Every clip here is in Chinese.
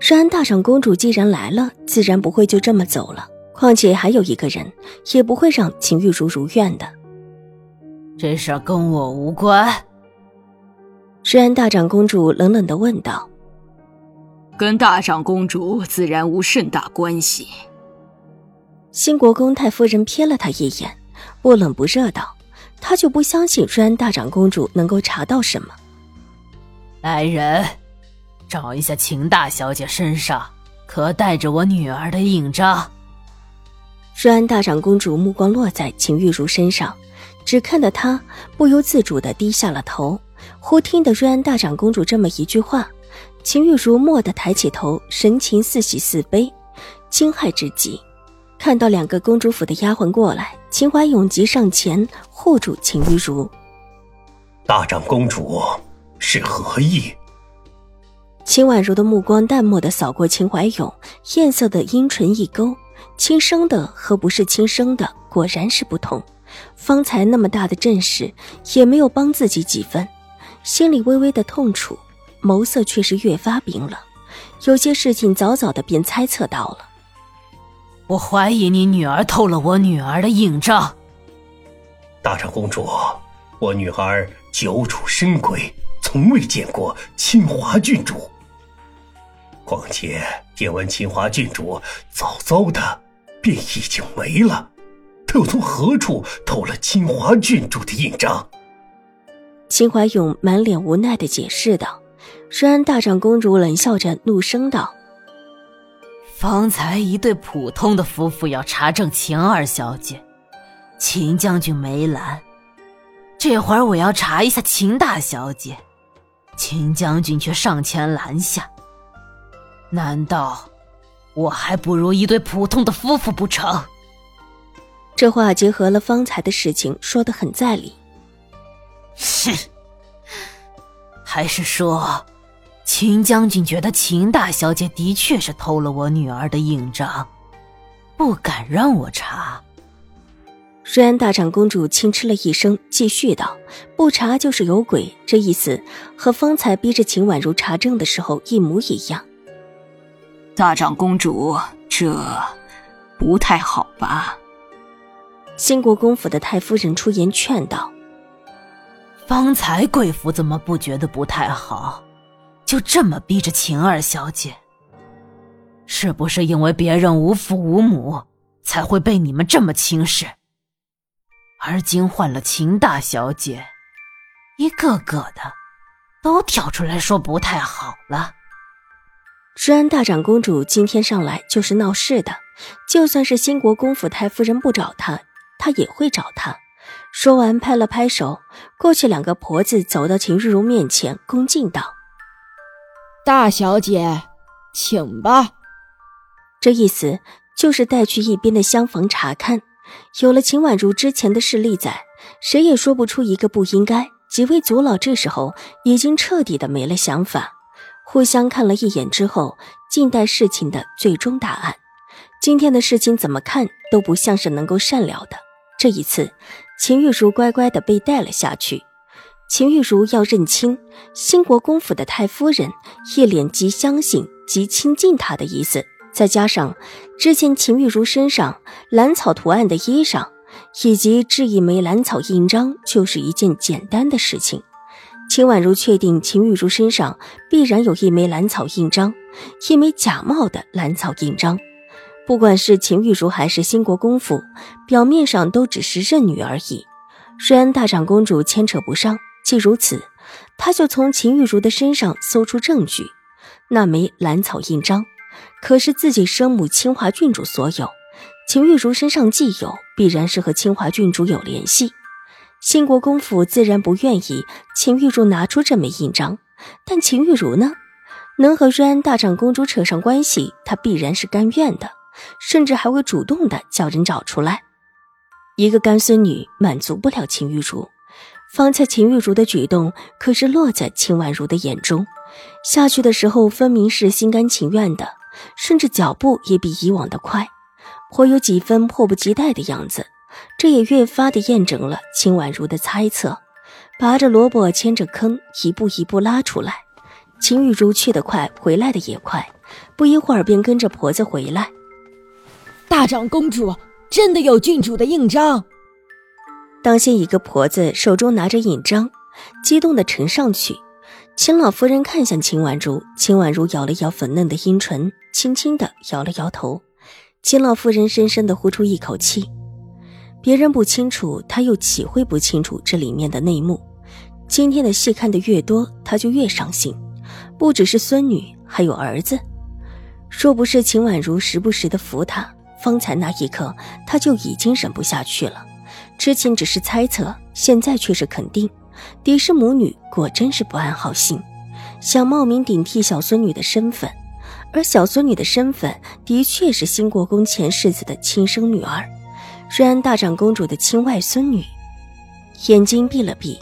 瑞安大长公主既然来了，自然不会就这么走了。况且还有一个人，也不会让秦玉茹如愿的。这事儿跟我无关。瑞安大长公主冷冷的问道：“跟大长公主自然无甚大关系。”新国公太夫人瞥了他一眼，不冷不热道：“他就不相信瑞安大长公主能够查到什么。”来人，找一下秦大小姐身上可带着我女儿的印章。瑞安大长公主目光落在秦玉茹身上，只看得她不由自主的低下了头。忽听得瑞安大长公主这么一句话，秦玉茹蓦地抬起头，神情似喜似悲，惊骇之极。看到两个公主府的丫鬟过来，秦怀勇急上前护住秦玉茹。大长公主。是何意？秦婉如的目光淡漠的扫过秦怀勇，艳色的阴唇一勾，亲生的和不是亲生的果然是不同。方才那么大的阵势，也没有帮自己几分，心里微微的痛楚，眸色却是越发冰冷。有些事情早早的便猜测到了。我怀疑你女儿偷了我女儿的印章。大长公主，我女儿久处深闺。从未见过清华郡主，况且听闻秦华郡主早早的便已经没了，他又从何处偷了秦华郡主的印章？秦怀勇满脸无奈的解释道。瑞安大长公主冷笑着，怒声道：“方才一对普通的夫妇要查证秦二小姐，秦将军没拦，这会儿我要查一下秦大小姐。”秦将军却上前拦下，难道我还不如一对普通的夫妇不成？这话结合了方才的事情，说的很在理。哼，还是说，秦将军觉得秦大小姐的确是偷了我女儿的印章，不敢让我查。瑞安大长公主轻嗤了一声，继续道：“不查就是有鬼。”这意思和方才逼着秦婉如查证的时候一模一样。大长公主，这不太好吧？兴国公府的太夫人出言劝道：“方才贵府怎么不觉得不太好？就这么逼着秦二小姐，是不是因为别人无父无母，才会被你们这么轻视？”而今换了秦大小姐，一个个的都跳出来说不太好了。治安大长公主今天上来就是闹事的，就算是新国公府太夫人不找她，她也会找她。说完，拍了拍手，过去两个婆子走到秦日如面前，恭敬道：“大小姐，请吧。”这意思就是带去一边的厢房查看。有了秦婉如之前的势力在，谁也说不出一个不应该。几位族老这时候已经彻底的没了想法，互相看了一眼之后，静待事情的最终答案。今天的事情怎么看都不像是能够善了的。这一次，秦玉茹乖乖的被带了下去。秦玉茹要认清兴国公府的太夫人，一脸极相信、极亲近她的意思。再加上之前秦玉茹身上兰草图案的衣裳，以及制一枚兰草印章，就是一件简单的事情。秦婉如确定秦玉茹身上必然有一枚兰草印章，一枚假冒的兰草印章。不管是秦玉茹还是兴国公府，表面上都只是认女而已。虽然大长公主牵扯不上。既如此，他就从秦玉茹的身上搜出证据，那枚兰草印章。可是自己生母清华郡主所有，秦玉茹身上既有，必然是和清华郡主有联系。兴国公府自然不愿意秦玉茹拿出这枚印章，但秦玉茹呢？能和瑞安大长公主扯上关系，她必然是甘愿的，甚至还会主动的叫人找出来。一个干孙女满足不了秦玉茹，方才秦玉茹的举动可是落在秦婉如的眼中，下去的时候分明是心甘情愿的，甚至脚步也比以往的快，颇有几分迫不及待的样子。这也越发的验证了秦婉如的猜测，拔着萝卜牵着坑，一步一步拉出来。秦玉如去得快，回来的也快，不一会儿便跟着婆子回来。大长公主。真的有郡主的印章。当先一个婆子手中拿着印章，激动的呈上去。秦老夫人看向秦婉如，秦婉如咬了咬粉嫩的阴唇，轻轻的摇了摇头。秦老夫人深深的呼出一口气。别人不清楚，他又岂会不清楚这里面的内幕？今天的戏看得越多，他就越伤心。不只是孙女，还有儿子。若不是秦婉如时不时的扶他。方才那一刻，他就已经忍不下去了。之前只是猜测，现在却是肯定，狄氏母女果真是不安好心，想冒名顶替小孙女的身份。而小孙女的身份，的确是新国公前世子的亲生女儿，瑞安大长公主的亲外孙女。眼睛闭了闭，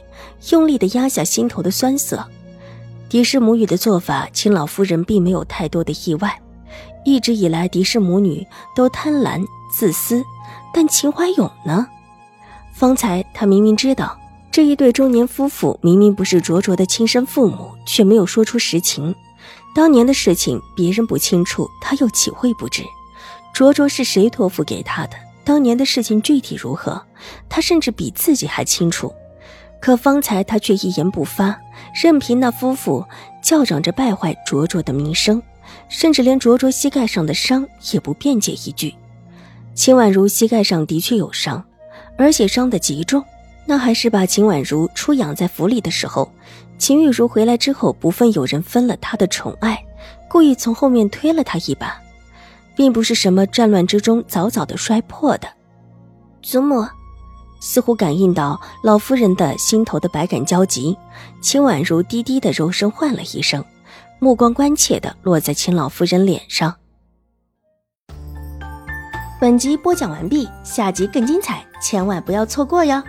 用力的压下心头的酸涩。狄氏母女的做法，秦老夫人并没有太多的意外。一直以来，狄氏母女都贪婪自私，但秦怀勇呢？方才他明明知道这一对中年夫妇明明不是卓卓的亲生父母，却没有说出实情。当年的事情别人不清楚，他又岂会不知？卓卓是谁托付给他的？当年的事情具体如何，他甚至比自己还清楚。可方才他却一言不发，任凭那夫妇叫嚷着败坏卓卓的名声。甚至连卓卓膝盖上的伤也不辩解一句。秦婉如膝盖上的确有伤，而且伤得极重。那还是把秦婉如出养在府里的时候，秦玉茹回来之后，不忿有人分了她的宠爱，故意从后面推了她一把，并不是什么战乱之中早早的摔破的。祖母似乎感应到老夫人的心头的百感交集，秦婉如低低的柔声唤了一声。目光关切的落在秦老夫人脸上。本集播讲完毕，下集更精彩，千万不要错过哟。